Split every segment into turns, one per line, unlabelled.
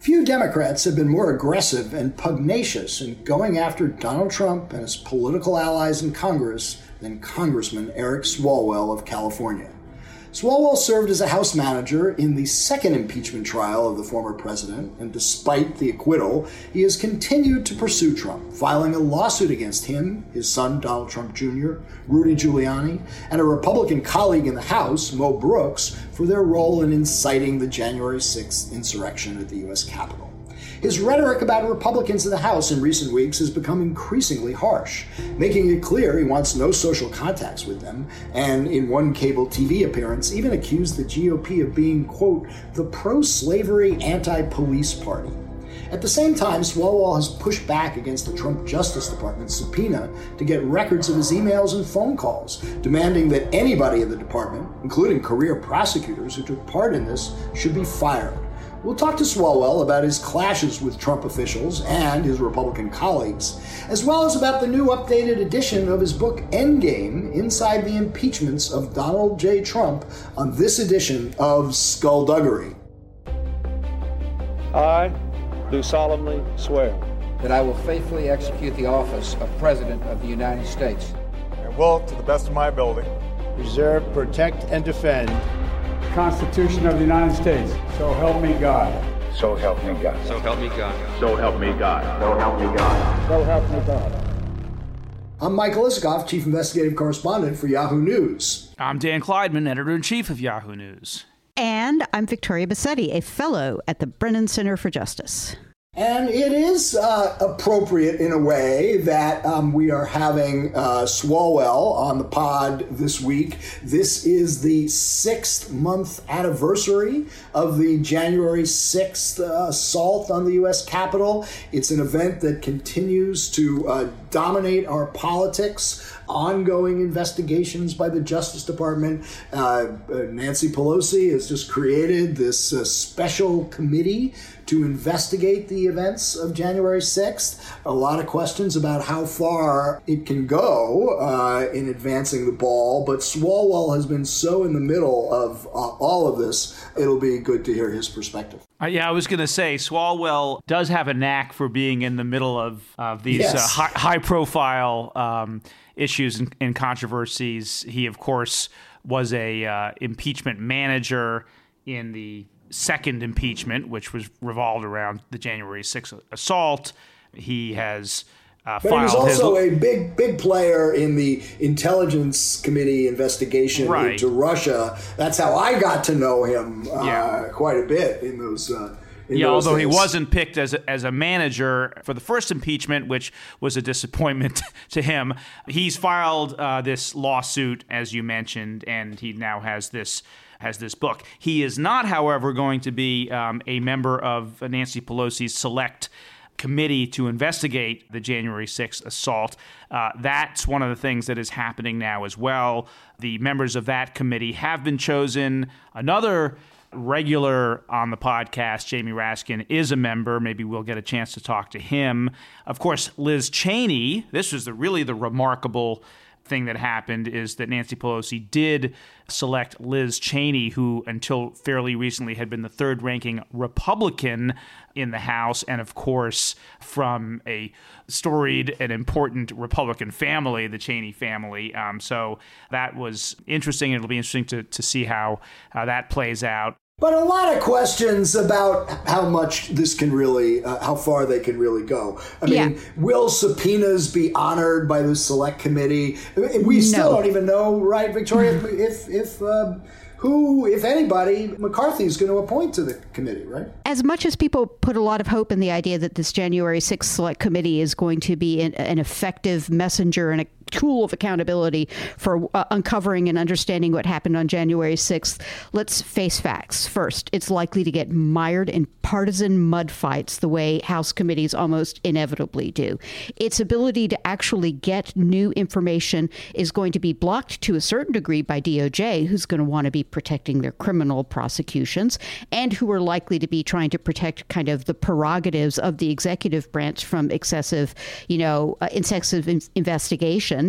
Few Democrats have been more aggressive and pugnacious in going after Donald Trump and his political allies in Congress than Congressman Eric Swalwell of California. Swalwell served as a House manager in the second impeachment trial of the former president, and despite the acquittal, he has continued to pursue Trump, filing a lawsuit against him, his son Donald Trump Jr., Rudy Giuliani, and a Republican colleague in the House, Mo Brooks, for their role in inciting the January 6th insurrection at the U.S. Capitol. His rhetoric about Republicans in the House in recent weeks has become increasingly harsh, making it clear he wants no social contacts with them, and in one cable TV appearance, even accused the GOP of being, quote, the pro slavery anti police party. At the same time, Swalwell has pushed back against the Trump Justice Department subpoena to get records of his emails and phone calls, demanding that anybody in the department, including career prosecutors who took part in this, should be fired. We'll talk to Swalwell about his clashes with Trump officials and his Republican colleagues, as well as about the new updated edition of his book Endgame Inside the Impeachments of Donald J. Trump on this edition of Skullduggery.
I do solemnly swear
that I will faithfully execute the office of President of the United States
and will, to the best of my ability,
preserve, protect, and defend Constitution of the United States. So help me God.
So help me God.
So help me God.
So help me God.
So help me God.
So help me God.
I'm Michael Isikoff, Chief Investigative Correspondent for Yahoo News.
I'm Dan Klaidman, Editor in Chief of Yahoo News.
And I'm Victoria Bassetti, a fellow at the Brennan Center for Justice.
And it is uh, appropriate in a way that um, we are having uh, Swalwell on the pod this week. This is the sixth month anniversary of the January 6th uh, assault on the U.S. Capitol. It's an event that continues to uh, dominate our politics ongoing investigations by the Justice Department. Uh, uh Nancy Pelosi has just created this uh, special committee to investigate the events of January 6th. A lot of questions about how far it can go uh, in advancing the ball, but Swalwell has been so in the middle of uh, all of this, it'll be good to hear his perspective.
Uh, yeah, I was going to say Swalwell does have a knack for being in the middle of, of these yes. high, high, profile um, issues and, and, controversies. He, of course, was a uh, impeachment manager in the second impeachment, which was revolved around the January 6th assault. He has uh,
but he was also his... a big, big player in the intelligence committee investigation right. into Russia. That's how I got to know him uh, yeah. quite a bit in those. Uh,
yeah, although days. he wasn't picked as a, as a manager for the first impeachment, which was a disappointment to him. He's filed uh, this lawsuit, as you mentioned, and he now has this has this book. He is not, however, going to be um, a member of Nancy Pelosi's select committee to investigate the January 6th assault. Uh, that's one of the things that is happening now as well. The members of that committee have been chosen. Another regular on the podcast, Jamie Raskin, is a member. Maybe we'll get a chance to talk to him. Of course, Liz Cheney, this was the, really the remarkable thing that happened is that Nancy Pelosi did select Liz Cheney, who until fairly recently had been the third ranking Republican in the House, and of course, from a storied and important Republican family, the Cheney family. Um, so that was interesting. It'll be interesting to, to see how, how that plays out.
But a lot of questions about how much this can really, uh, how far they can really go. I mean, yeah. will subpoenas be honored by the select committee? We no. still don't even know, right, Victoria, if if uh, who, if anybody, McCarthy is going to appoint to the committee, right?
As much as people put a lot of hope in the idea that this January 6th Select Committee is going to be an, an effective messenger and a tool of accountability for uh, uncovering and understanding what happened on January 6th, let's face facts. First, it's likely to get mired in partisan mud fights the way House committees almost inevitably do. Its ability to actually get new information is going to be blocked to a certain degree by DOJ, who's going to want to be protecting their criminal prosecutions and who are likely to be trying to protect kind of the prerogatives of the executive branch from excessive, you know, uh, excessive in- investigation.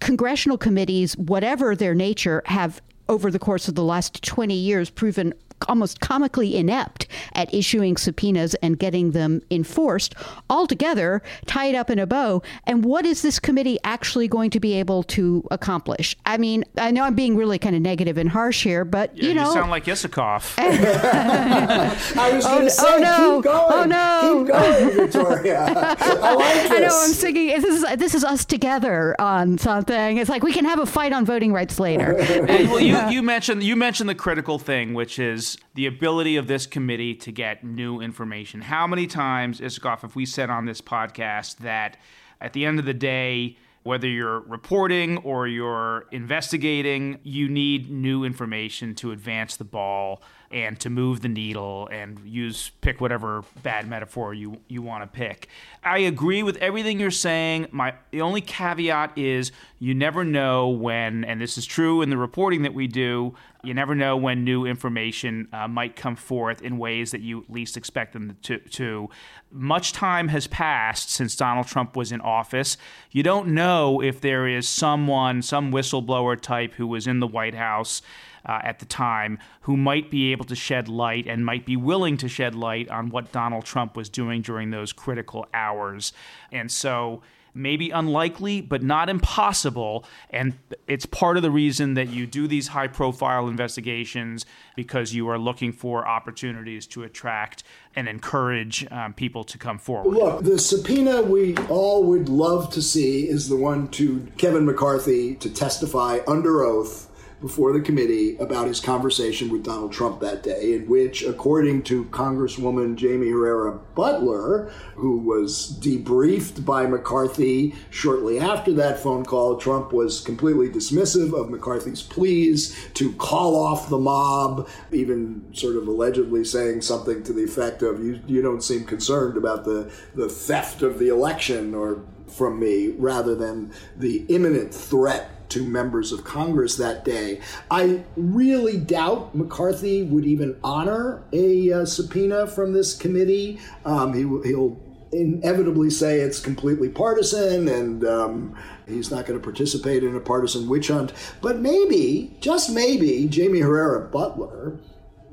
Congressional committees, whatever their nature, have over the course of the last 20 years proven almost comically inept at issuing subpoenas and getting them enforced, all together, tied up in a bow. And what is this committee actually going to be able to accomplish? I mean, I know I'm being really kind of negative and harsh here, but
Yeah,
you know,
sound like Isikoff.
I was going to oh, say,
oh, no.
keep going.
Oh, no.
Keep going, Victoria. I like this.
I know I'm singing. This is this is us together on something. It's like we can have a fight on voting rights later.
And, well, you, you mentioned you mentioned the critical thing, which is the ability of this committee to get new information. How many times, Isikoff, have we said on this podcast that at the end of the day, whether you're reporting or you're investigating, you need new information to advance the ball and to move the needle and use pick whatever bad metaphor you you want to pick. I agree with everything you're saying. My the only caveat is you never know when and this is true in the reporting that we do, you never know when new information uh, might come forth in ways that you least expect them to, to. Much time has passed since Donald Trump was in office. You don't know if there is someone, some whistleblower type who was in the White House uh, at the time who might be able to shed light and might be willing to shed light on what Donald Trump was doing during those critical hours. And so maybe unlikely, but not impossible. And it's part of the reason that you do these high profile investigations because you are looking for opportunities to attract and encourage um, people to come forward.
Look, the subpoena we all would love to see is the one to Kevin McCarthy to testify under oath before the committee about his conversation with Donald Trump that day, in which, according to Congresswoman Jaime Herrera Beutler, who was debriefed by McCarthy shortly after that phone call, Trump was completely dismissive of McCarthy's pleas to call off the mob, even sort of allegedly saying something to the effect of, You, you don't seem concerned about the, the theft of the election or from me rather than the imminent threat to members of Congress that day. I really doubt McCarthy would even honor a uh, subpoena from this committee. Um, he, he'll inevitably say it's completely partisan and um, he's not going to participate in a partisan witch hunt. But maybe, just maybe, Jaime Herrera Beutler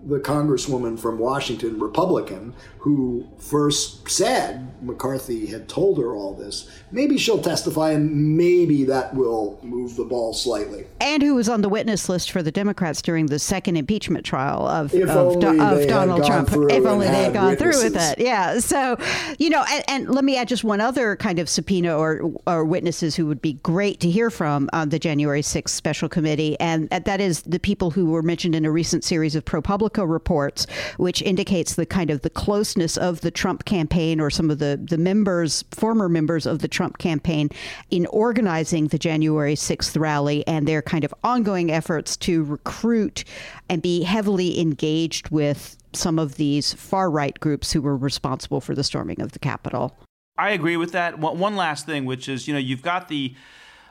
the congresswoman from Washington, Republican, who first said McCarthy had told her all this. Maybe she'll testify, and maybe that will move the ball slightly.
And who was on the witness list for the Democrats during the second impeachment trial of, of, of Donald Trump. If only they
had
gone through with it. Yeah. So, you know, and, and let me add just one other kind of subpoena or, or witnesses who would be great to hear from on the January 6th special committee. And that is the people who were mentioned in a recent series of ProPublica reports, which indicates the kind of the closeness of the Trump campaign or some of the, the members, former members of the Trump campaign in organizing the January 6th rally and their kind of ongoing efforts to recruit and be heavily engaged with some of these far right groups who were responsible for the storming of the Capitol.
I agree with that. One one last thing, which is, you know, you've got the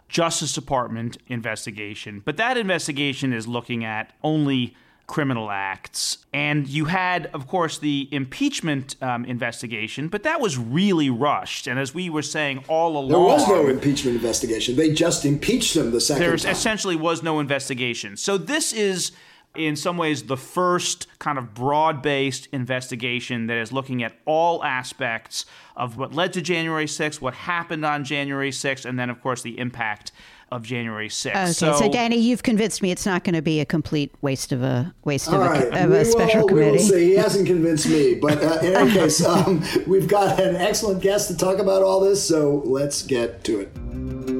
Justice Department investigation, but that investigation is looking at only criminal acts. And you had, of course, the impeachment um, investigation, but that was really rushed. And as we were saying all along,
There was no impeachment investigation. They just impeached him the second
there essentially was no investigation. So this is in some ways the first kind of broad-based investigation that is looking at all aspects of what led to January 6th, what happened on January 6th, and then of course the impact of January 6th.
Okay, so, Danny, you've convinced me it's not going to be a complete waste of a waste of,
right,
a, of
we
a special
will, We will
committee.
see. He hasn't convinced me, but uh, in any case, um, we've got an excellent guest to talk about all this, so let's get to it.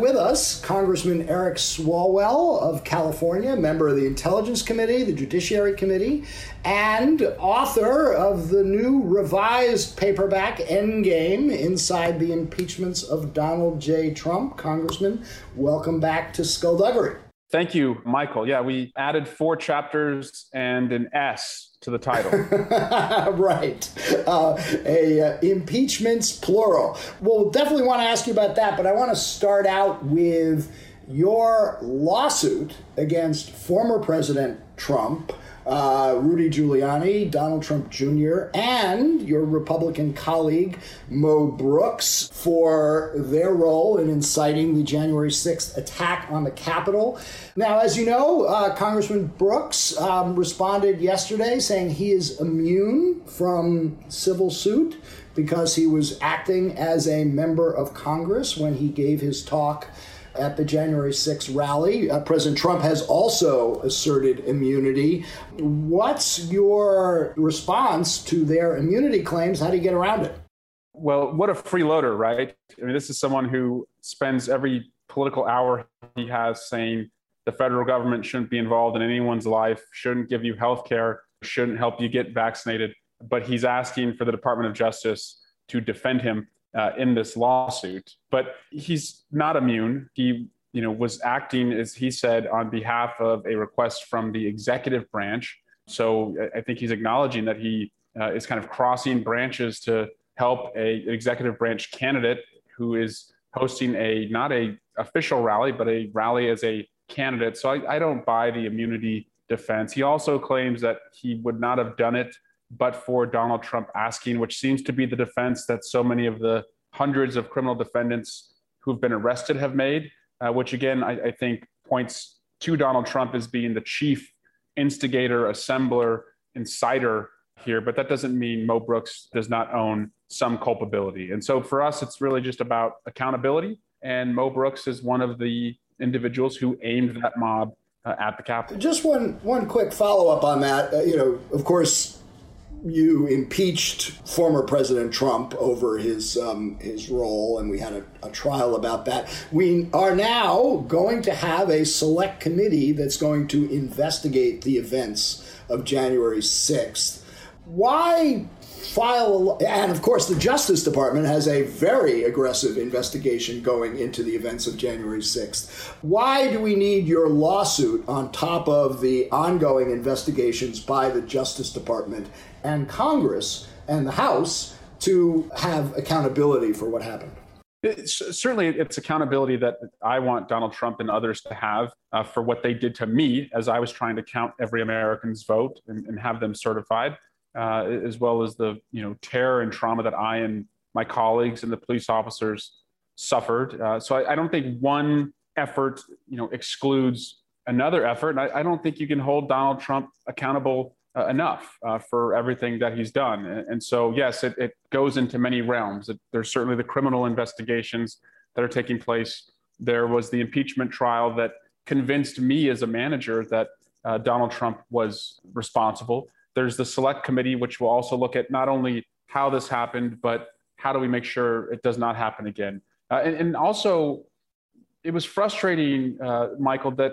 With us Congressman Eric Swalwell of California, member of the Intelligence Committee, the Judiciary Committee, and author of the new revised paperback Endgame Inside the Impeachments of Donald J. Trump. Congressman, welcome back to Skullduggery.
Thank you, Michael. Yeah, we added four chapters and an S to the title.
right. Uh, a uh, impeachments plural. We'll definitely want to ask you about that, but I want to start out with your lawsuit against former President Trump. Uh, Rudy Giuliani, Donald Trump Jr., and your Republican colleague Mo Brooks for their role in inciting the January 6th attack on the Capitol. Now, as you know, uh, Congressman Brooks um, responded yesterday saying he is immune from civil suit because he was acting as a member of Congress when he gave his talk at the January 6th rally. Uh, President Trump has also asserted immunity. What's your response to their immunity claims? How do you get around it?
Well, what a freeloader, right? I mean, this is someone who spends every political hour he has saying the federal government shouldn't be involved in anyone's life, shouldn't give you health care, shouldn't help you get vaccinated but he's asking for the Department of Justice to defend him uh, in this lawsuit. But he's not immune. He, you know, was acting as he said on behalf of a request from the executive branch. So I think he's acknowledging that he uh, is kind of crossing branches to help a an executive branch candidate who is hosting a not a official rally, but a rally as a candidate. So I, I don't buy the immunity defense. He also claims that he would not have done it but for Donald Trump asking, which seems to be the defense that so many of the hundreds of criminal defendants who've been arrested have made, uh, which again, I, I, think points to Donald Trump as being the chief instigator, assembler, inciter here. But that doesn't mean Mo Brooks does not own some culpability. And so for us, it's really just about accountability. And Mo Brooks is one of the individuals who aimed that mob uh, at the Capitol.
Just one one quick follow up on that. Uh, you know, of course, you impeached former President Trump over his um, his role, and we had a, a, trial about that. We are now going to have a select committee that's going to investigate the events of January sixth. Why file? And of course, the Justice Department has a very aggressive investigation going into the events of January sixth. Why do we need your lawsuit on top of the ongoing investigations by the Justice Department? And Congress and the House to have accountability for what happened.
It's, certainly, it's accountability that I want Donald Trump and others to have uh, for what they did to me as I was trying to count every American's vote and, and have them certified, uh, as well as the you know terror and trauma that I and my colleagues and the police officers suffered. Uh, so I, I, don't think one effort you know excludes another effort, and I, I don't think you can hold Donald Trump accountable enough uh, for everything that he's done. And, and so, yes, it, it, goes into many realms. It, there's certainly the criminal investigations that are taking place. There was the impeachment trial that convinced me as a manager that uh, Donald Trump was responsible. There's the select committee, which will also look at not only how this happened, but how do we make sure it does not happen again. Uh, and, and, also, it was frustrating, uh, Michael, that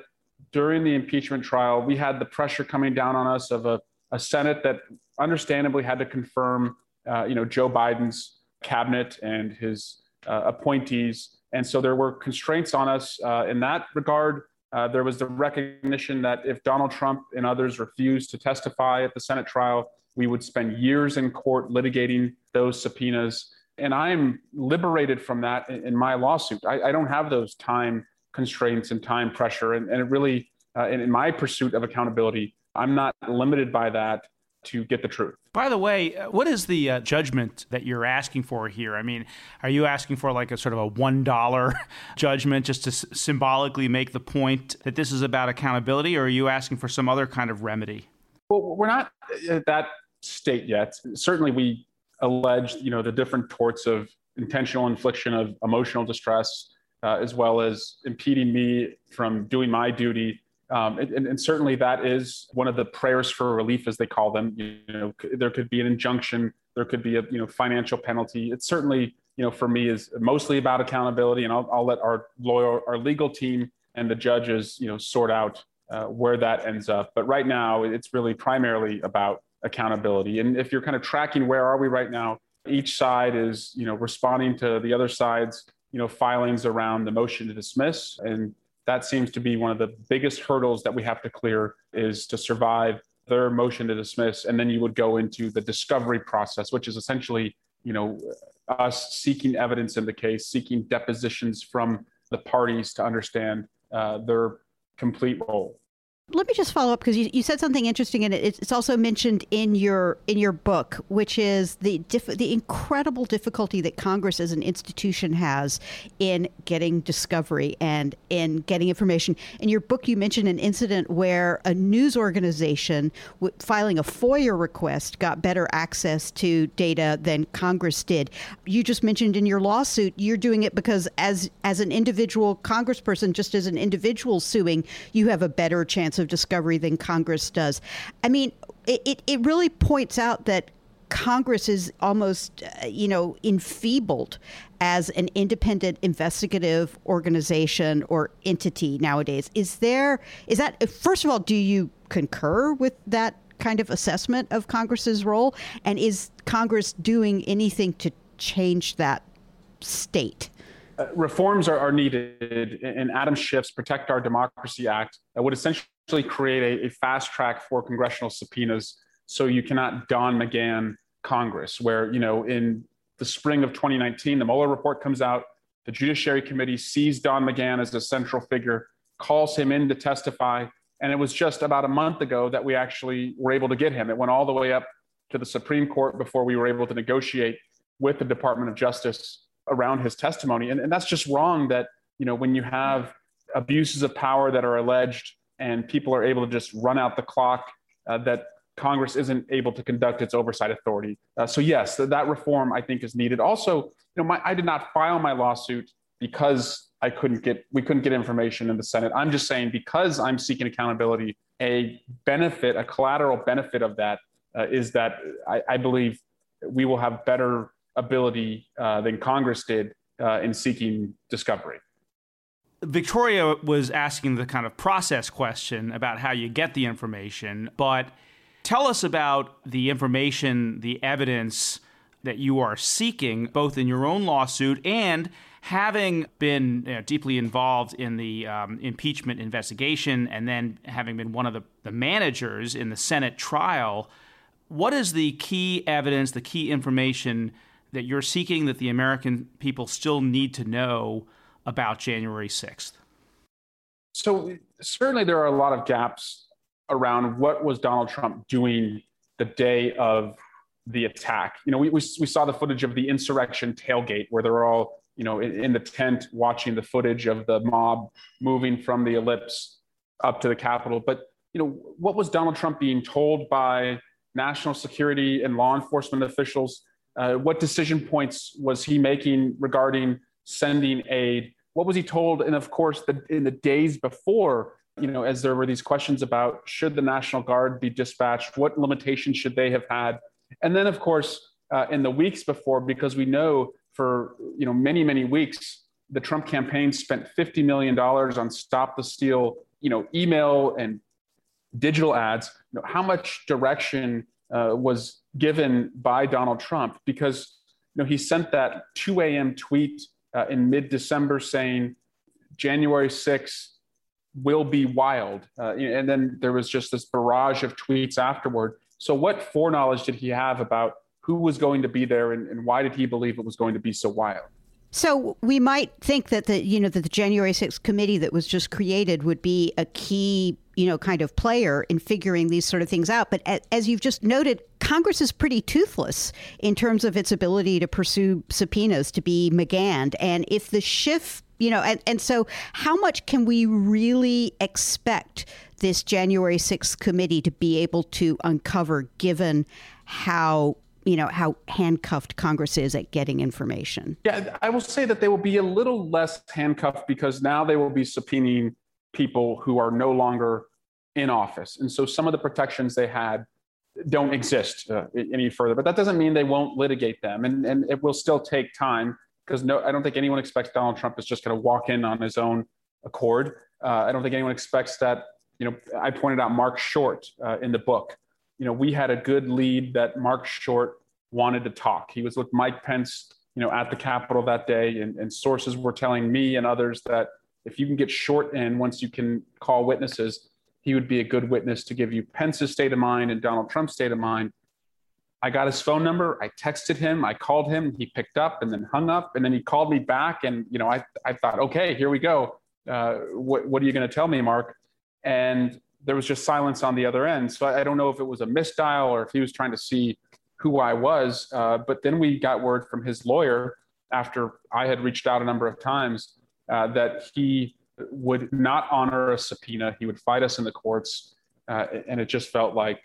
during the impeachment trial, we had the pressure coming down on us of a a Senate that understandably had to confirm, uh, you know, Joe Biden's cabinet and his uh, appointees, and so there were constraints on us uh, in that regard. Uh, there was the recognition that if Donald Trump and others refused to testify at the Senate trial, we would spend years in court litigating those subpoenas. And I'm liberated from that in, in my lawsuit. I, I, don't have those time constraints and time pressure. And, and it really, uh, in, in my pursuit of accountability, I'm not limited by that to get the truth.
By the way, uh, what is the uh, judgment that you're asking for here? I mean, are you asking for like a sort of a $1 judgment just to s- symbolically make the point that this is about accountability, or are you asking for some other kind of remedy?
Well, we're not at that state yet. Certainly, we allege, you know, the different torts of intentional infliction of emotional distress, uh, as well as impeding me from doing my duty um, and, and, certainly that is one of the prayers for relief, as they call them. You know, there could be an injunction, there could be a you know financial penalty. It's certainly you know for me is mostly about accountability, and I'll, I'll let our lawyer, our legal team, and the judges you know sort out uh, where that ends up. But right now, it's really primarily about accountability. And if you're kind of tracking where are we right now, each side is you know responding to the other side's you know filings around the motion to dismiss and that seems to be one of the biggest hurdles that we have to clear is to survive their motion to dismiss and then you would go into the discovery process which is essentially you know us seeking evidence in the case seeking depositions from the parties to understand uh, their complete role
Let me just follow up because you, you said something interesting, and it, it's also mentioned in your in your book, which is the diff, the incredible difficulty that Congress as an institution has in getting discovery and in getting information. In your book, you mentioned an incident where a news organization w- filing a FOIA request got better access to data than Congress did. You just mentioned in your lawsuit you're doing it because as as an individual Congressperson, just as an individual suing, you have a better chance of discovery than Congress does. I mean, it, it, it really points out that Congress is almost, uh, you know, enfeebled as an independent investigative organization or entity nowadays. Is there, is that, first of all, do you concur with that kind of assessment of Congress's role? And is Congress doing anything to change that state?
Uh, reforms are, are, needed, and Adam Schiff's Protect Our Democracy Act would essentially create a, a, fast track for congressional subpoenas so you cannot Don McGahn Congress, where, you know, in the spring of 2019, the Mueller report comes out, the Judiciary Committee sees Don McGahn as a central figure, calls him in to testify. And it was just about a month ago that we actually were able to get him. It went all the way up to the Supreme Court before we were able to negotiate with the Department of Justice around his testimony. And, and that's just wrong that, you know, when you have abuses of power that are alleged and people are able to just run out the clock, uh, that Congress isn't able to conduct its oversight authority. Uh, so yes, th- that reform I think is needed. Also, you know, my, I did not file my lawsuit because I couldn't get we couldn't get information in the Senate. I'm just saying because I'm seeking accountability, a benefit, a collateral benefit of that uh, is that I, I, believe we will have better ability uh, than Congress did uh, in seeking discovery.
Victoria was asking the kind of process question about how you get the information, but tell us about the information, the evidence that you are seeking, both in your own lawsuit and having been you know, deeply involved in the um, impeachment investigation and then having been one of the, the managers in the Senate trial. What is the key evidence, the key information that you're seeking that the American people still need to know about January 6th?
So, certainly, there are a lot of gaps around what was Donald Trump doing the day of the attack. You know, we, we, we saw the footage of the insurrection tailgate where they're all, you know, in, in the tent watching the footage of the mob moving from the ellipse up to the Capitol. But, you know, what was Donald Trump being told by national security and law enforcement officials uh, what decision points was he making regarding sending aid? What was he told? And of course, the, in the days before, you know, as there were these questions about should the National Guard be dispatched, what limitations should they have had? And then, of course, uh, in the weeks before, because we know for you know many many weeks, the Trump campaign spent fifty million dollars on Stop the Steal, you know, email and digital ads. You know, how much direction uh, was given by Donald Trump because you know he sent that 2 a.m. tweet uh, in mid-December saying January 6th will be wild, uh, and then there was just this barrage of tweets afterward. So, what foreknowledge did he have about who was going to be there, and, and why did he believe it was going to be so wild?
So we might think that the you know that the January 6th committee that was just created would be a key you know kind of player in figuring these sort of things out. But as you've just noted, Congress is pretty toothless in terms of its ability to pursue subpoenas to be McGahn. And if the Schiff you know, and, and so how much can we really expect this January 6th committee to be able to uncover given how you know how handcuffed Congress is at getting information.
Yeah, I will say that they will be a little less handcuffed because now they will be subpoenaing people who are no longer in office, and so some of the protections they had don't exist uh, any further. But that doesn't mean they won't litigate them, and and it will still take time because no, I don't think anyone expects Donald Trump is just going to walk in on his own accord. Uh, I don't think anyone expects that. You know, I pointed out Mark Short uh, in the book you know, we had a good lead that Mark Short wanted to talk. He was with Mike Pence, you know, at the Capitol that day, and, and sources were telling me and others that if you can get Short in once you can call witnesses, he would be a good witness to give you Pence's state of mind and Donald Trump's state of mind. I got his phone number. I texted him. I called him. He picked up and then hung up. And then he called me back. And you know, I I thought, okay, here we go. Uh, what what are you going to tell me, Mark? And there was just silence on the other end. So I, I don't know if it was a misdial or if he was trying to see who I was. Uh, but then we got word from his lawyer after I had reached out a number of times uh, that he would not honor a subpoena. He would fight us in the courts. Uh, and it just felt like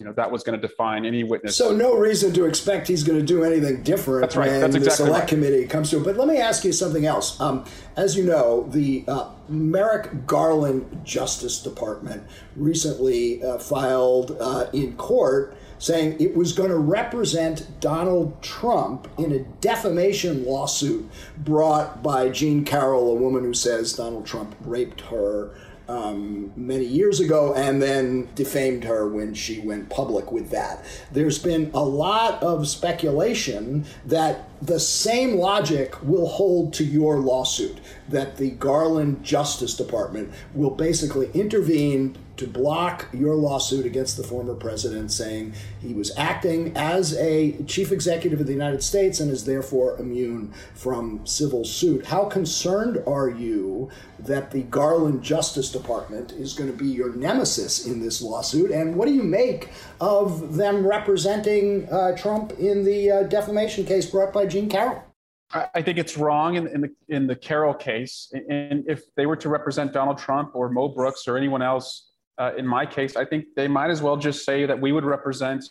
you know that was going to define any witness.
So no reason to expect he's going to do anything different
That's right.
when
That's
the select
right.
committee comes to it. But let me ask you something else. Um, as you know, the uh, Merrick Garland Justice Department recently uh, filed uh, in court saying it was going to represent Donald Trump in a defamation lawsuit brought by Jean Carroll, a woman who says Donald Trump raped her um, many years ago and then defamed her when she went public with that. There's been a lot of speculation that the same logic will hold to your lawsuit, that the Garland Justice Department will basically intervene to block your lawsuit against the former president, saying he was acting as a chief executive of the United States and is therefore immune from civil suit. How concerned are you that the Garland Justice Department is going to be your nemesis in this lawsuit? And what do you make of them representing uh, Trump in the uh, defamation case brought by Jean Carroll?
I think it's wrong in, in, the in the Carroll case. And if they were to represent Donald Trump or Mo Brooks or anyone else, uh, in my case, I think they might as well just say that we would represent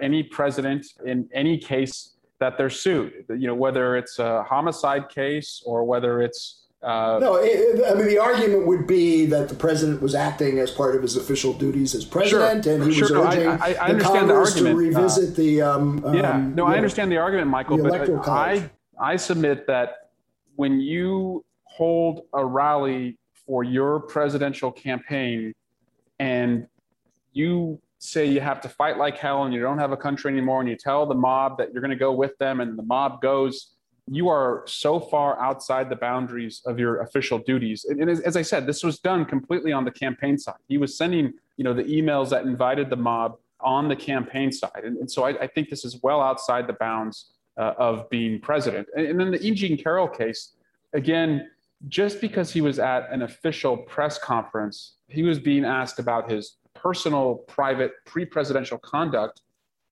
any president in any case that they're sued. You know, whether it's a homicide case or whether it's uh,
no, it, I mean the argument would be that the president was acting as part of his official duties as president,
Sure,
and he
sure.
was
No,
urging
I- I- I
the
understand the
Congress to
argument. Uh,
revisit the. Um,
yeah,
um,
no,
you
I
know,
understand the argument, Michael,
the
but I I submit that when you hold a rally for your presidential campaign and you say you have to fight like hell and you don't have a country anymore and you tell the mob that you're going to go with them and the mob goes you are so far outside the boundaries of your official duties. And, and as, as i said this was done completely on the campaign side. He was sending you know the emails that invited the mob on the campaign side. And, and so I, I think this is well outside the bounds uh, of being president. And, and then the E. Jean Carroll case again just because he was at an official press conference he was being asked about his personal private pre-presidential conduct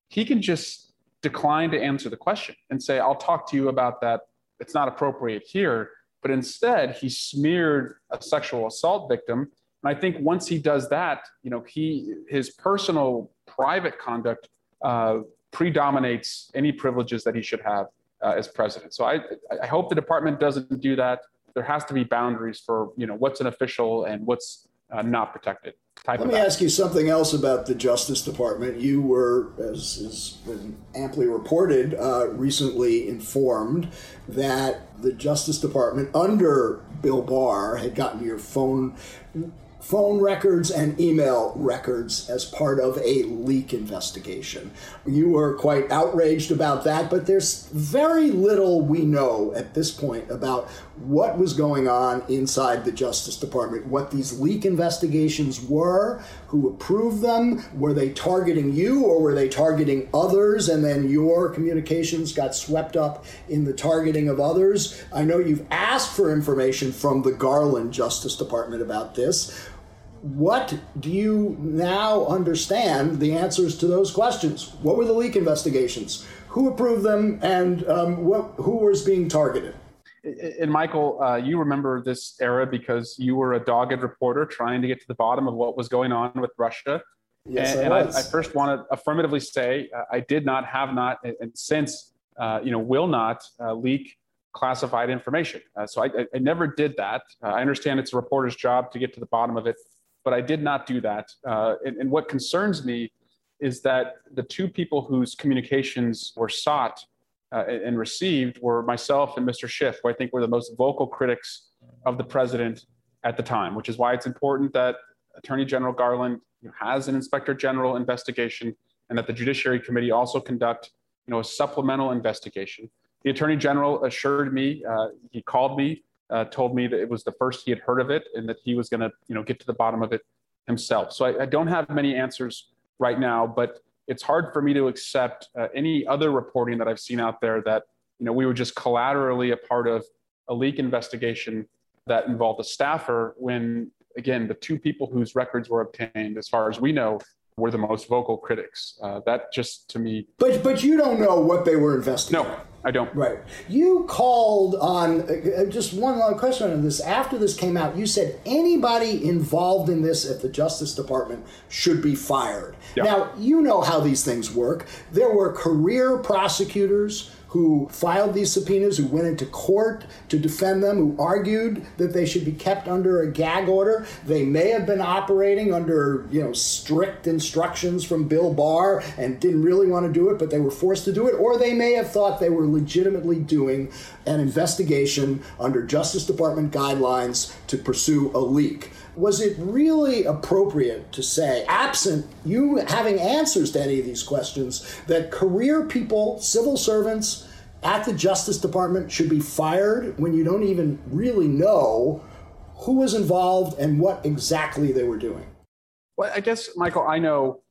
he can just decline to answer the question and say i'll talk to you about that. It's not appropriate here. But instead he smeared a sexual assault victim. And i think once he does that you know he his personal private conduct uh, predominates any privileges that he should have uh, as president. So I, I hope the department doesn't do that there has to be boundaries for you know what's an official and what's uh, not protected type
Let me ask you something else about the Justice Department. You were, as has been amply reported, uh, recently informed that the Justice Department under Bill Barr had gotten your phone phone records and email records as part of a leak investigation. You were quite outraged about that, but there's very little we know at this point about what was going on inside the Justice Department, what these leak investigations were, who approved them, were they targeting you or were they targeting others, and then your communications got swept up in the targeting of others. I know you've asked for information from the Garland Justice Department about this. What do you now understand the answers to those questions? What were the leak investigations? Who approved them, and um, what, who was being targeted?
and Michael, uh, you remember this era because you were a dogged reporter trying to get to the bottom of what was going on with Russia.
Yes,
and,
I
and I. I first want to affirmatively say uh, I did not, have not, and, since uh, you know will not uh, leak classified information. Uh, so I, I, I never did that. Uh, I understand it's a reporter's job to get to the bottom of it, but I did not do that. Uh, and, and what concerns me is that the two people whose communications were sought uh, and received were myself and Mr. Schiff, who I think were the most vocal critics of the president at the time, which is why it's important that Attorney General Garland has an Inspector General investigation and that the Judiciary Committee also conduct you know, a supplemental investigation. The Attorney General assured me, uh, he called me, uh, told me that it was the first he had heard of it and that he was going to you know, get to the bottom of it himself. So I, I don't have many answers right now, but it's hard for me to accept uh, any other reporting that I've seen out there that you know we were just collaterally a part of a leak investigation that involved a staffer when again, the two people whose records were obtained, as far as we know, were the most vocal critics. Uh, that just to me.
But but you don't know what they were investigating.
No, I don't.
Right. You called on uh, uh, just one long question on this. After this came out, you said anybody involved in this at the Justice Department should be fired. Yeah. Now you know how these things work. There were career prosecutors who filed these subpoenas, who went into court to defend them, who argued that they should be kept under a gag order. They may have been operating under, you know, strict instructions from Bill Barr and didn't really want to do it, but they were forced to do it, or they may have thought they were legitimately doing an investigation under Justice Department guidelines to pursue a leak was it really appropriate to say, absent you having answers to any of these questions, that career people, civil servants at the Justice Department should be fired when you don't even really know who was involved and what exactly they were doing?
Well, I guess, Michael, I know,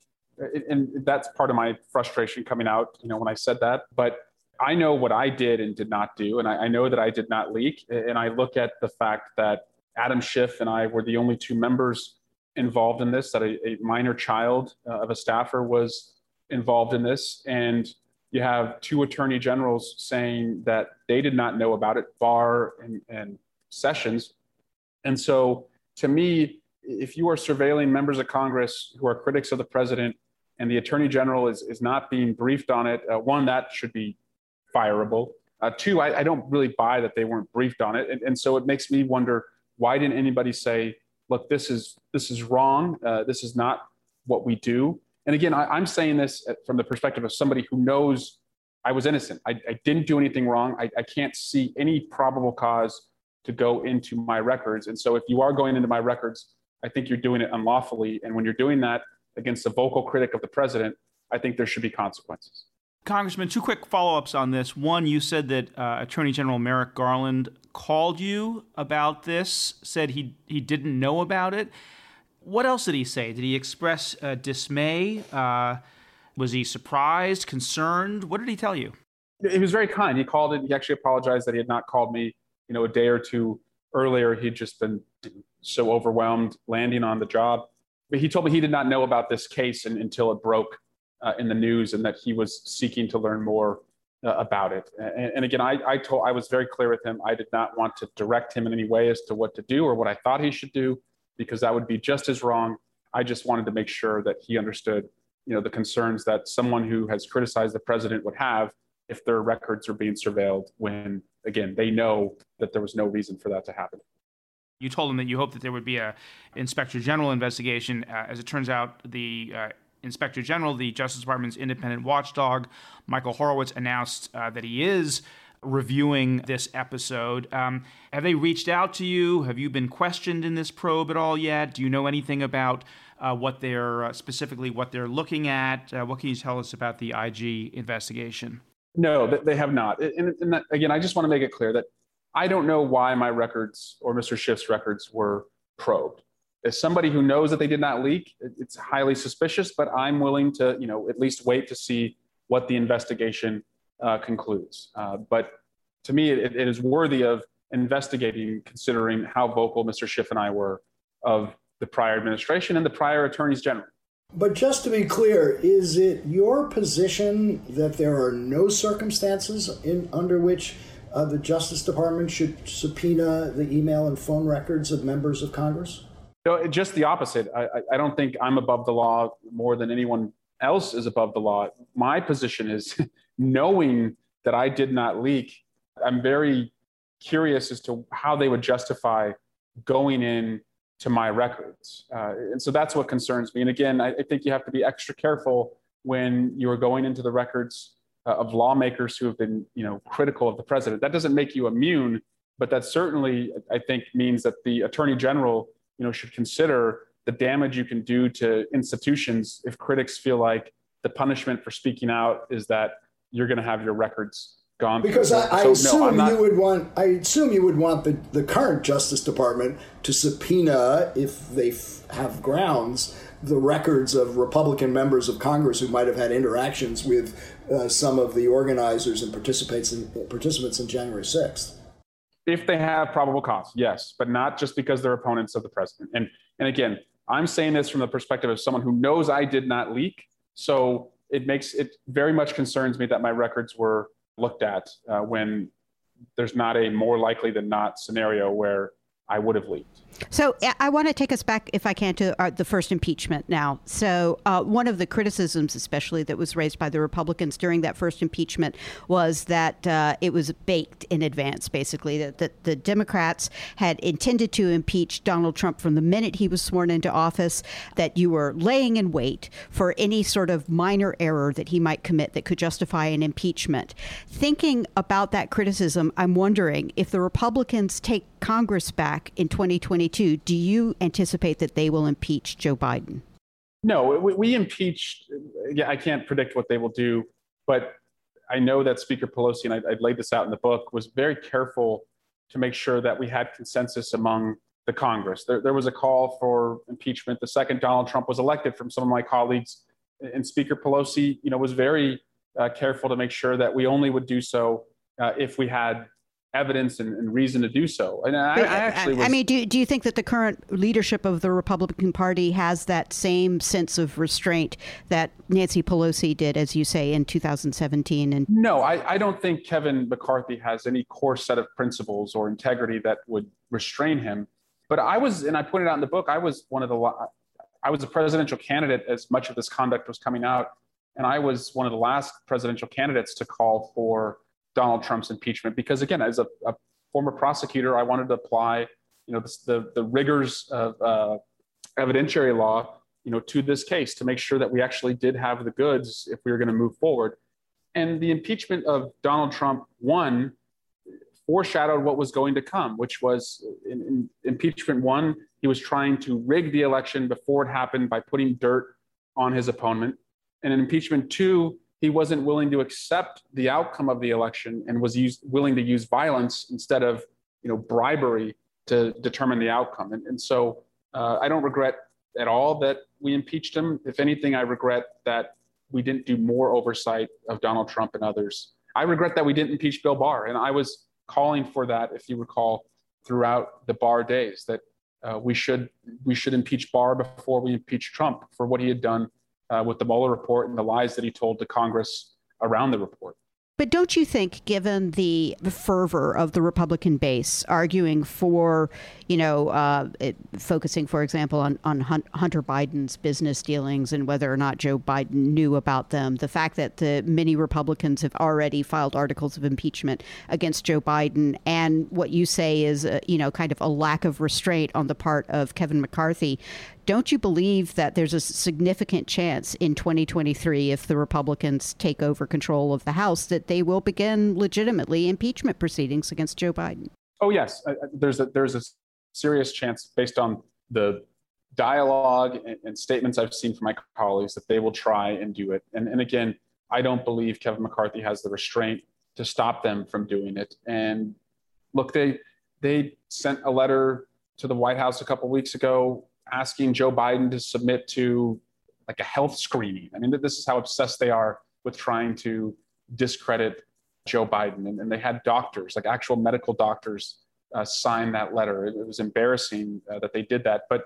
and that's part of my frustration coming out, you know, when I said that, but I know what I did and did not do, and I, know that I did not leak. And I look at the fact that Adam Schiff and I were the only two members involved in this, that a, a minor child uh, of a staffer was involved in this. And you have two attorney generals saying that they did not know about it, Barr and, and Sessions. And so to me, if you are surveilling members of Congress who are critics of the president and the attorney general is, is not being briefed on it, uh, one, that should be fireable. Uh, two, I, I, don't really buy that they weren't briefed on it. And, and so it makes me wonder why didn't anybody say, look, this is this is wrong. Uh, this is not what we do. And again, I, am saying this from the perspective of somebody who knows I was innocent. I, I didn't do anything wrong. I, I can't see any probable cause to go into my records. And so if you are going into my records, I think you're doing it unlawfully. And when you're doing that against a vocal critic of the president, I think there should be consequences.
Congressman, two quick follow ups on this. One, you said that uh, Attorney General Merrick Garland called you about this, said he, he didn't know about it. What else did he say? Did he express uh, dismay? Uh, was he surprised, concerned? What did he tell you?
He was very kind. He called it. He actually apologized that he had not called me, you know, a day or two earlier. He'd just been so overwhelmed landing on the job. But he told me he did not know about this case and, until it broke uh, in the news and that he was seeking to learn more uh, about it. And, and, again, I, I told I was very clear with him. I did not want to direct him in any way as to what to do or what I thought he should do, because that would be just as wrong. I just wanted to make sure that he understood, you know, the concerns that someone who has criticized the president would have if their records are being surveilled. When again, they know that there was no reason for that to happen.
You told him that you hoped that there would be a inspector general investigation. Uh, as it turns out, the uh, Inspector General, the Justice Department's independent watchdog, Michael Horowitz, announced uh, that he is reviewing this episode. Um, have they reached out to you? Have you been questioned in this probe at all yet? Do you know anything about uh, what they're uh, specifically what they're looking at? Uh, what can you tell us about the IG investigation?
No, they have not. And, and that, again, I just want to make it clear that I don't know why my records or Mr. Schiff's records were probed as somebody who knows that they did not leak, it's highly suspicious, but I'm willing to, you know, at least wait to see what the investigation uh, concludes. Uh, but to me, it, it is worthy of investigating, considering how vocal Mr. Schiff and I were of the prior administration and the prior attorneys general.
But just to be clear, is it your position that there are no circumstances in under which uh, the Justice Department should subpoena the email and phone records of members of Congress?
No, just the opposite. I, I don't think I'm above the law more than anyone else is above the law. My position is knowing that I did not leak, I'm very curious as to how they would justify going in to my records. Uh, and so that's what concerns me. And again, I, I, think you have to be extra careful when you are going into the records uh, of lawmakers who have been, you know, critical of the president. That doesn't make you immune, but that certainly, I think, means that the attorney general you know should consider the damage you can do to institutions if critics feel like the punishment for speaking out is that you're going to have your records gone.
Because I, I so, assume no, you would want. I assume you would want the, the current Justice Department to subpoena if they f- have grounds the records of Republican members of Congress who might have had interactions with uh, some of the organizers and participants in, participants in January 6th.
If they have probable cause, yes, but not just because they're opponents of the president. And and again, I'm saying this from the perspective of someone who knows I did not leak. So it makes it very much concerns me that my records were looked at uh, when there's not a more likely than not scenario where I would have leaked.
So I want to take us back, if I can, to our, the first impeachment now. So uh, one of the criticisms, especially that was raised by the Republicans during that first impeachment, was that uh, it was baked in advance. Basically, that, that the Democrats had intended to impeach Donald Trump from the minute he was sworn into office. That you were laying in wait for any sort of minor error that he might commit that could justify an impeachment. Thinking about that criticism, I'm wondering if the Republicans take Congress back in 2020 2022, do you anticipate that they will impeach Joe Biden?
No, we, we impeached. Yeah, I can't predict what they will do, but I know that Speaker Pelosi, and I, I laid this out in the book, was very careful to make sure that we had consensus among the Congress. There, there was a call for impeachment the second Donald Trump was elected from some of my colleagues, and Speaker Pelosi, you know, was very uh, careful to make sure that we only would do so uh, if we had evidence and, and, reason to do so. And I, I uh, actually, was,
I mean, do do you think that the current leadership of the Republican Party has that same sense of restraint that Nancy Pelosi did, as you say, in 2017? And
no, I, I don't think Kevin McCarthy has any core set of principles or integrity that would restrain him. But I was, and I pointed out in the book, I was one of the, I was a presidential candidate as much of this conduct was coming out, and I was one of the last presidential candidates to call for Donald Trump's impeachment because, again, as a, a former prosecutor, I wanted to apply, you know, the the, the rigors of uh, evidentiary law, you know, to this case to make sure that we actually did have the goods if we were going to move forward. And the impeachment of Donald Trump one foreshadowed what was going to come, which was in, in impeachment one, he was trying to rig the election before it happened by putting dirt on his opponent. And in impeachment two, he wasn't willing to accept the outcome of the election and was willing to use violence instead of you know bribery to determine the outcome. And, and so uh, I don't regret at all that we impeached him. If anything, I regret that we didn't do more oversight of Donald Trump and others. I regret that we didn't impeach Bill Barr, and I was calling for that, if you recall, throughout the Barr days that uh, we should we should impeach Barr before we impeach Trump for what he had done uh, with the Mueller report and the lies that he told to Congress around the report.
But don't you think, given the fervor of the Republican base arguing for, you know, uh, it, focusing, for example, on, on Hunter Biden's business dealings and whether or not Joe Biden knew about them, the fact that the many Republicans have already filed articles of impeachment against Joe Biden, and what you say is, uh, you know, kind of a lack of restraint on the part of Kevin McCarthy, don't you believe that there's a significant chance in 2023, if the Republicans take over control of the House, that they will begin legitimately impeachment proceedings against Joe Biden?
Oh yes, there's a there's a serious chance based on the dialogue and, and statements I've seen from my colleagues that they will try and do it. And and again, I don't believe Kevin McCarthy has the restraint to stop them from doing it. And look, they they sent a letter to the White House a couple weeks ago asking Joe Biden to submit to like a health screening. I mean, this is how obsessed they are with trying to discredit Joe Biden. And, and they had doctors, like actual medical doctors, uh, sign that letter. It, it was embarrassing uh, that they did that. But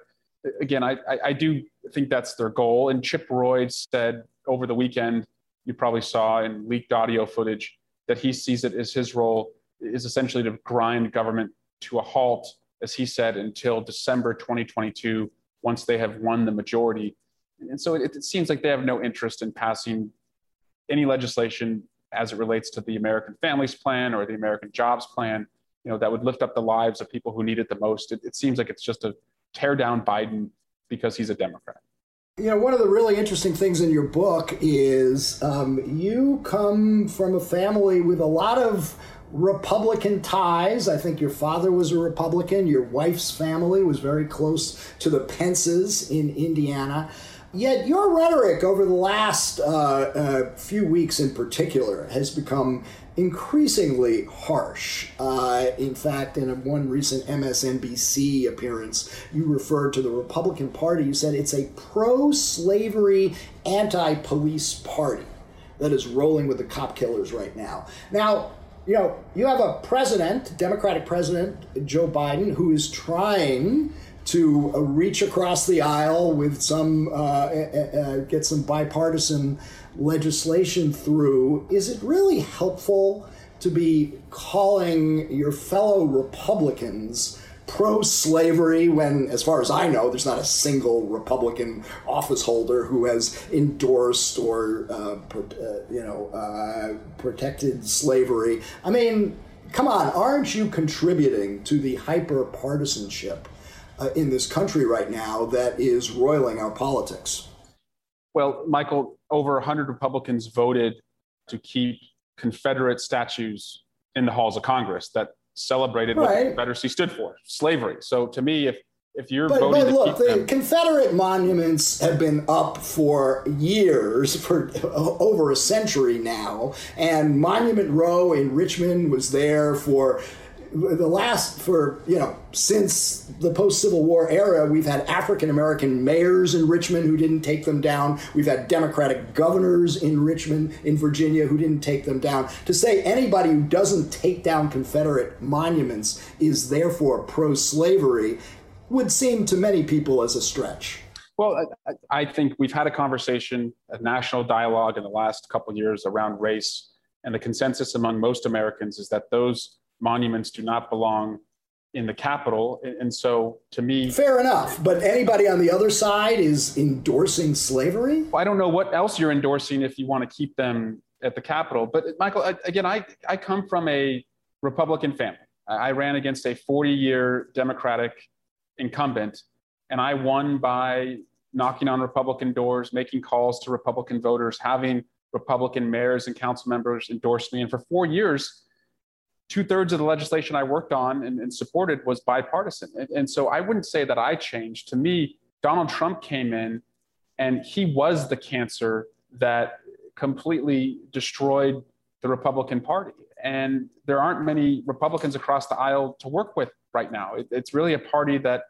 again, I, I, I, do think that's their goal. And Chip Roy said over the weekend, you probably saw in leaked audio footage, that he sees it as his role is essentially to grind government to a halt as he said, until December 2022, once they have won the majority. And so it, it seems like they have no interest in passing any legislation as it relates to the American Families Plan or the American Jobs Plan, you know, that would lift up the lives of people who need it the most. It, it seems like it's just a tear down Biden because he's a Democrat.
You know, one of the really interesting things in your book is um, you come from a family with a lot of Republican ties. I think your father was a Republican. Your wife's family was very close to the Pences in Indiana. Yet your rhetoric over the last uh, uh, few weeks in particular has become increasingly harsh. Uh, in fact, in a, one recent MSNBC appearance, you referred to the Republican Party. You said it's a pro slavery, anti police party that is rolling with the cop killers right now. Now, you know, you have a president, Democratic president Joe Biden, who is trying to uh, reach across the aisle with some, uh, uh, uh, get some bipartisan legislation through. Is it really helpful to be calling your fellow Republicans? Pro slavery when, as far as I know, there's not a single Republican office holder who has endorsed or, uh, pro- uh, you know, uh, protected slavery. I mean, come on, aren't you contributing to the hyper partisanship uh, in this country right now that is roiling our politics?
Well, Michael, over 100 Republicans voted to keep Confederate statues in the halls of Congress that celebrated right. what the Confederacy stood for, slavery. So to me, if if you're
but,
voting
but look,
the
them, Confederate monuments have been up for years, for over a century now, and Monument Row in Richmond was there for the last for you know since the post Civil War era, we've had African American mayors in Richmond who didn't take them down. We've had Democratic governors in Richmond, in Virginia, who didn't take them down. To say anybody who doesn't take down Confederate monuments is therefore pro-slavery would seem to many people as a stretch.
Well, I, I think we've had a conversation, a national dialogue in the last couple years around race, and the consensus among most Americans is that those monuments do not belong in the Capitol. And so to me.
Fair enough. But anybody on the other side is endorsing slavery?
I don't know what else you're endorsing if you want to keep them at the Capitol. But Michael, again, I, I come from a Republican family. I ran against a 40 year Democratic incumbent, and I won by knocking on Republican doors, making calls to Republican voters, having Republican mayors and council members endorse me. And for four years, two thirds of the legislation I worked on and, and supported was bipartisan. And, and, so I wouldn't say that I changed. To me, Donald Trump came in and he was the cancer that completely destroyed the Republican Party. And there aren't many Republicans across the aisle to work with right now. It, it's really a party that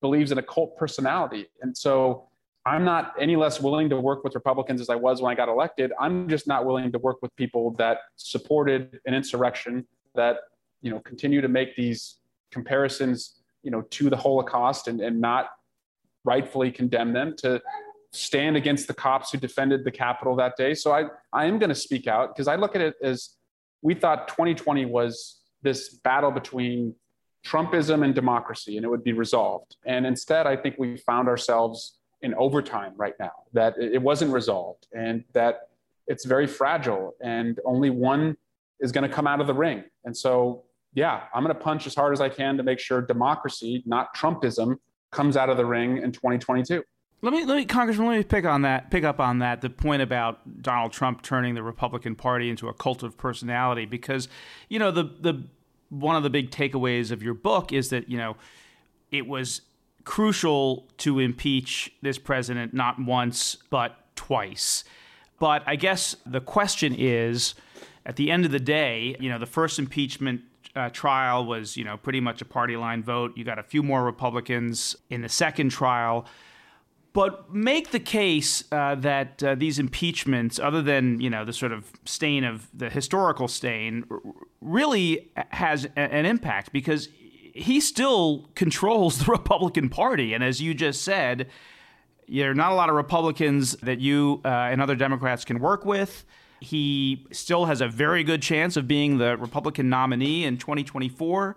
believes in a cult personality. And so I'm not any less willing to work with Republicans as I was when I got elected. I'm just not willing to work with people that supported an insurrection that you know continue to make these comparisons you know to the Holocaust and, and not rightfully condemn them to stand against the cops who defended the Capitol that day. So I, I am going to speak out because I look at it as we thought 2020 was this battle between Trumpism and democracy, and it would be resolved. And instead, I think we found ourselves in overtime right now, that it wasn't resolved and that it's very fragile, and only one is going to come out of the ring. And so, yeah, I'm going to punch as hard as I can to make sure democracy, not Trumpism, comes out of the ring in 2022.
Let me, let me, Congressman, let me pick on that, pick up on that, the point about Donald Trump turning the Republican Party into a cult of personality, because, you know, the the one of the big takeaways of your book is that you know it was crucial to impeach this president not once but twice. But I guess the question is at the end of the day, you know, the first impeachment uh, trial was, you know, pretty much a party line vote. You got a few more Republicans in the second trial. But make the case uh, that uh, these impeachments, other than you know the sort of stain of the historical stain, really has a- an impact because he still controls the Republican Party, and as you just said, there are not a lot of Republicans that you uh, and other Democrats can work with. He still has a very good chance of being the Republican nominee in 2024.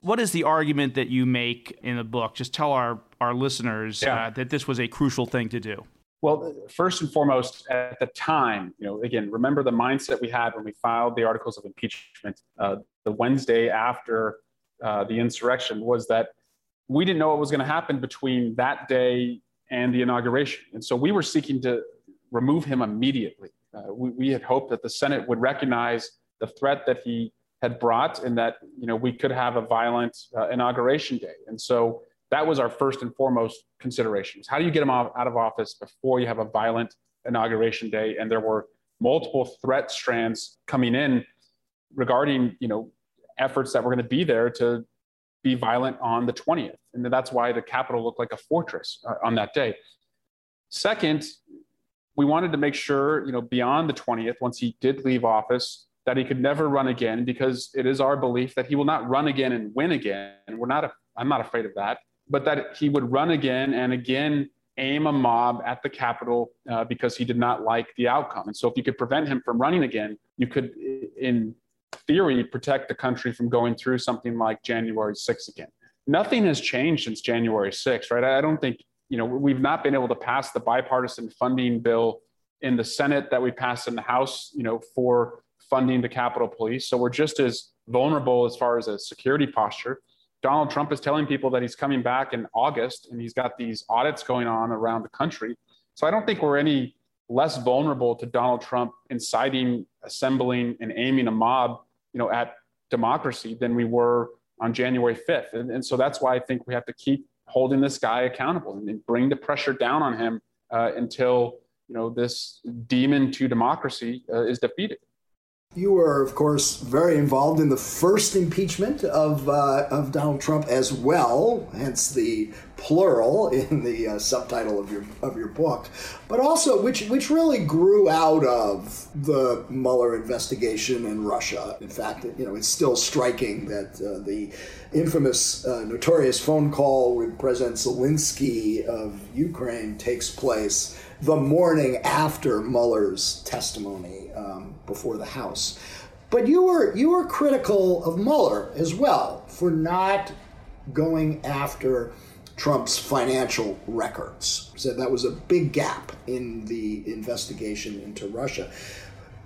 What is the argument that you make in the book? Just tell our, our listeners yeah. uh, that this was a crucial thing to do.
Well, first and foremost, at the time, you know, again, remember the mindset we had when we filed the articles of impeachment uh, the Wednesday after uh, the insurrection was that we didn't know what was going to happen between that day and the inauguration. And so we were seeking to remove him immediately. Uh, we, we had hoped that the Senate would recognize the threat that he had brought and that you know we could have a violent uh, inauguration day. And so that was our first and foremost considerations. How do you get him out of office before you have a violent inauguration day? And there were multiple threat strands coming in regarding you know efforts that were going to be there to be violent on the 20th. And that's why the Capitol looked like a fortress uh, on that day. Second, we wanted to make sure, you know, beyond the 20th, once he did leave office, that he could never run again because it is our belief that he will not run again and win again. And we're not, I'm not afraid of that, but that he would run again and again aim a mob at the Capitol uh, because he did not like the outcome. And so if you could prevent him from running again, you could, in theory, protect the country from going through something like January 6th again. Nothing has changed since January 6th, right? I don't think, you know, we've not been able to pass the bipartisan funding bill in the Senate that we passed in the House, you know, for funding the Capitol Police. So we're just as vulnerable as far as a security posture. Donald Trump is telling people that he's coming back in August and he's got these audits going on around the country. So I don't think we're any less vulnerable to Donald Trump inciting, assembling, and aiming a mob, you know, at democracy than we were on January 5th. And, and so that's why I think we have to keep holding this guy accountable and bring the pressure down on him uh, until you know this demon to democracy uh, is defeated.
You were, of course, very involved in the first impeachment of, uh, of Donald Trump as well, hence the plural in the uh, subtitle of your of your book, but also which which really grew out of the Mueller investigation in Russia. In fact, you know, it's still striking that uh, the infamous, uh, notorious phone call with President Zelensky of Ukraine takes place the morning after Mueller's testimony um, before the House. But you were you were critical of Mueller as well for not going after Trump's financial records. Said that was a big gap in the investigation into Russia.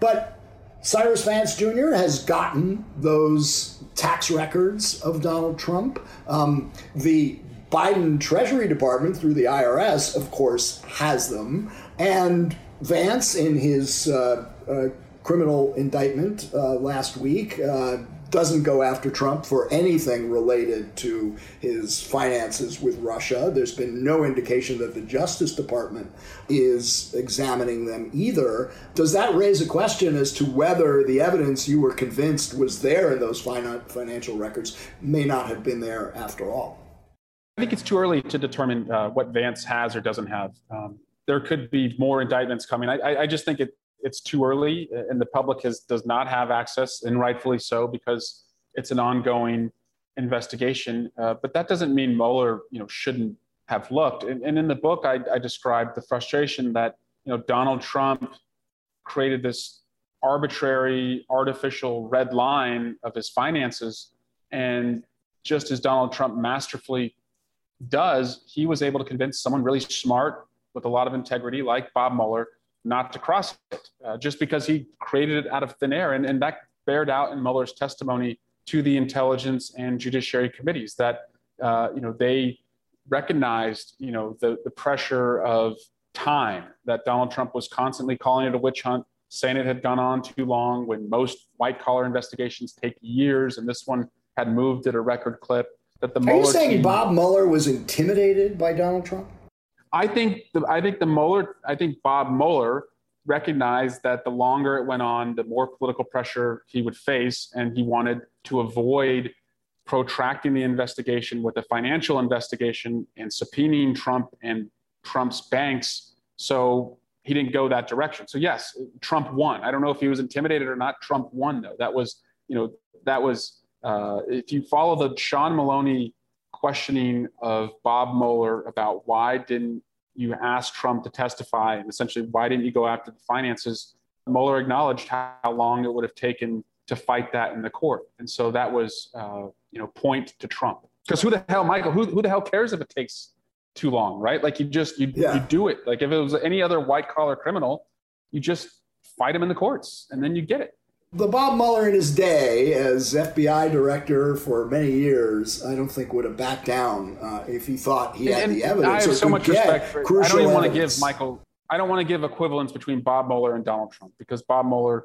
But Cyrus Vance Jr. has gotten those tax records of Donald Trump. Um, the Biden Treasury Department, through the IRS, of course, has them. And Vance, in his uh, uh, criminal indictment uh, last week, uh, doesn't go after Trump for anything related to his finances with Russia. There's been no indication that the Justice Department is examining them either. Does that raise a question as to whether the evidence you were convinced was there in those financial records may not have been there after all?
Think it's too early to determine uh, what Vance has or doesn't have. Um, there could be more indictments coming. I, I just think it, it's too early, and the public has, does not have access, and rightfully so, because it's an ongoing investigation. Uh, but that doesn't mean Mueller, you know, shouldn't have looked. And, and in the book, I, I described the frustration that you know Donald Trump created this arbitrary, artificial red line of his finances, and just as Donald Trump masterfully does, he was able to convince someone really smart with a lot of integrity, like Bob Mueller, not to cross it, uh, just because he created it out of thin air. And, and that bared out in Mueller's testimony to the intelligence and judiciary committees that uh, you know they recognized you know the, the pressure of time that Donald Trump was constantly calling it a witch hunt, saying it had gone on too long when most white collar investigations take years and this one had moved at a record clip that the
Are
Mueller
you saying
team,
Bob Mueller was intimidated by Donald Trump?
I think the, I think the Mueller I think Bob Mueller recognized that the longer it went on, the more political pressure he would face, and he wanted to avoid protracting the investigation with a financial investigation and subpoenaing Trump and Trump's banks. So he didn't go that direction. So yes, Trump won. I don't know if he was intimidated or not. Trump won though. That was you know that was uh, if you follow the Sean Maloney questioning of Bob Mueller about why didn't you ask Trump to testify and essentially why didn't you go after the finances, Mueller acknowledged how long it would have taken to fight that in the court. And so that was, uh, you know, point to Trump. Because who the hell, Michael, who, who the hell cares if it takes too long, right? Like you just, you, yeah. you do it. Like if it was any other white collar criminal, you just fight him in the courts and then you get it
the Bob Mueller in his day as FBI director for many years, I don't think would have backed down uh, if he thought he had and the evidence.
I have so much respect for. I don't even want to give Michael. I don't want to give equivalence between Bob Mueller and Donald Trump because Bob Mueller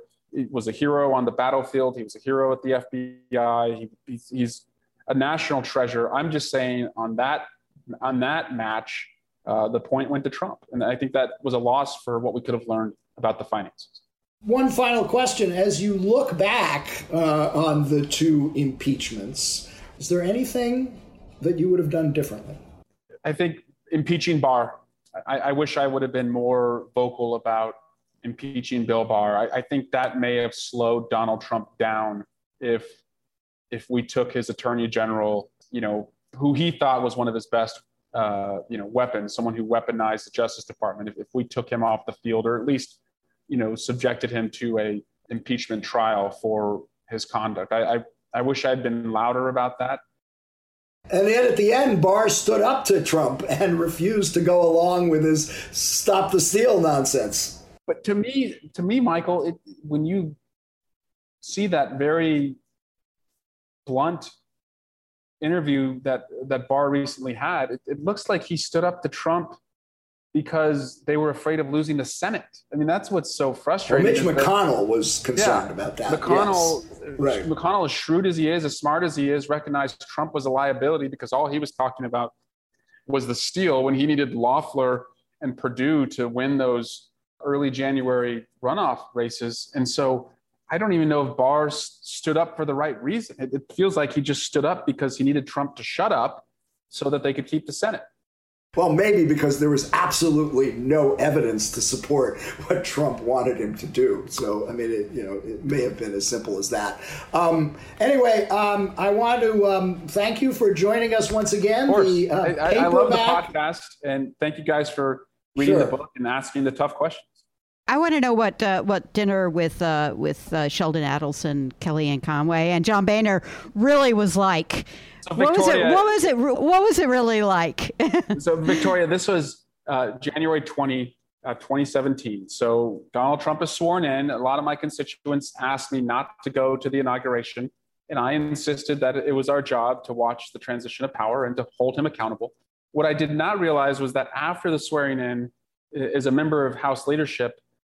was a hero on the battlefield. He was a hero at the FBI. He, he's, he's a national treasure. I'm just saying on that on that match, uh, the point went to Trump, and I think that was a loss for what we could have learned about the finances.
One final question. As you look back uh, on the two impeachments, is there anything that you would have done differently?
I think impeaching Barr. I, I wish I would have been more vocal about impeaching Bill Barr. I, I, think that may have slowed Donald Trump down if if we took his attorney general, you know, who he thought was one of his best, uh, you know, weapons, someone who weaponized the Justice Department. If, if we took him off the field, or at least, you know, subjected him to a impeachment trial for his conduct, I, I, I wish I'd been louder about that.
And then at the end, Barr stood up to Trump and refused to go along with his "stop the steal" nonsense.
But to me, to me, Michael, it, when you see that very blunt interview that that Barr recently had, it, it looks like he stood up to Trump because they were afraid of losing the Senate. I mean, that's what's so frustrating.
Well, Mitch McConnell that, was concerned yeah, about that.
McConnell, yes. right. McConnell, as shrewd as he is, as smart as he is, recognized Trump was a liability because all he was talking about was the steal when he needed Loeffler and Perdue to win those early January runoff races. And so I don't even know if Barr stood up for the right reason. It, it feels like he just stood up because he needed Trump to shut up so that they could keep the Senate.
Well, maybe because there was absolutely no evidence to support what Trump wanted him to do. So, I mean, it, you know, it may have been as simple as that. Um, anyway, um, I want to um, thank you for joining us once again.
The, uh, I, I, love the podcast, and thank you guys for reading sure. the book and asking the tough questions.
I want to know what uh, what dinner with uh, with uh, Sheldon Adelson, Kellyanne Conway, and John Boehner really was like. So what was it? What was it? What was it really like?
so Victoria, this was uh, January 20, uh, 2017. So Donald Trump is sworn in. A lot of my constituents asked me not to go to the inauguration, and I insisted that it was our job to watch the transition of power and to hold him accountable. What I did not realize was that after the swearing in, as a member of House leadership,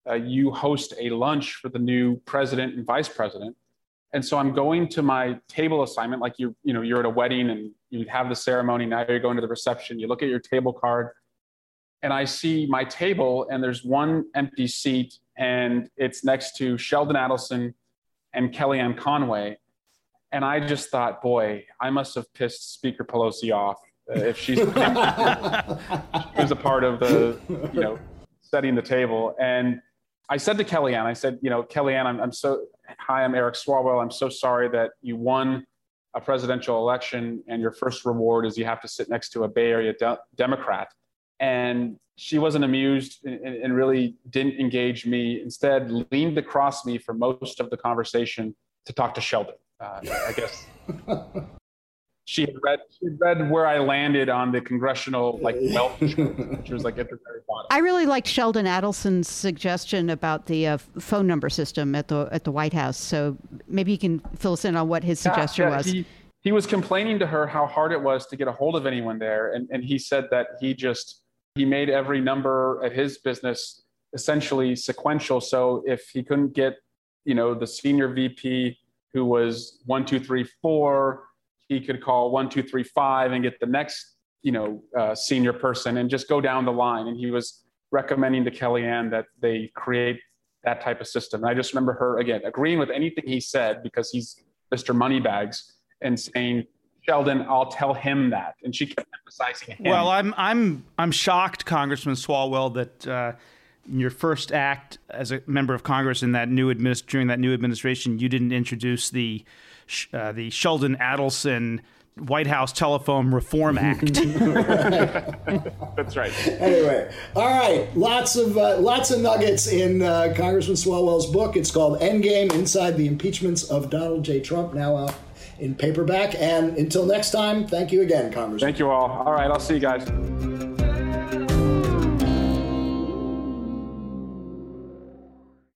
uh, you host a lunch for the new president and vice president. And so I'm going to my table assignment, like you, you know, you're at a wedding and you have the ceremony. Now you're going to the reception. You look at your table card, and I see my table, and there's one empty seat, and it's next to Sheldon Adelson and Kellyanne Conway. And I just thought, boy, I must have pissed Speaker Pelosi off uh, if she's she was a part of the, you know, setting the table. And I said to Kellyanne, I said, you know, Kellyanne, I'm, I'm so, hi, I'm Eric Swalwell. I'm so sorry that you won a presidential election and your first reward is you have to sit next to a Bay Area de- Democrat. And she wasn't amused and, and, really didn't engage me. Instead, leaned across me for most of the conversation to talk to Sheldon. Uh, I guess she had read she had read where I landed on the congressional like wealth which was like at the very bottom.
I really liked Sheldon Adelson's suggestion about the uh, phone number system at the at the White House. So maybe you can fill us in on what his suggestion yeah, yeah, was.
He, he was complaining to her how hard it was to get a hold of anyone there, and and he said that he just he made every number at his business essentially sequential. So if he couldn't get you know the senior VP who was one two three four he could call one, two, three, five and get the next, you know, uh, senior person and just go down the line. And he was recommending to Kellyanne that they create that type of system. And I just remember her again agreeing with anything he said because he's Mr. Moneybags and saying, Sheldon, I'll tell him that. And she kept emphasizing him.
Well, I'm I'm I'm shocked, Congressman Swalwell, that uh, your first act as a member of Congress in that new administ- during that new administration, you didn't introduce the uh, the Sheldon Adelson White House Telephone Reform Act.
That's right.
Anyway, all right, lots of uh, lots of nuggets in uh, Congressman Swalwell's book. It's called Endgame: Inside the Impeachments of Donald J. Trump. Now out in paperback. And until next time, thank you again, Congressman.
Thank you all. All right, I'll see you guys.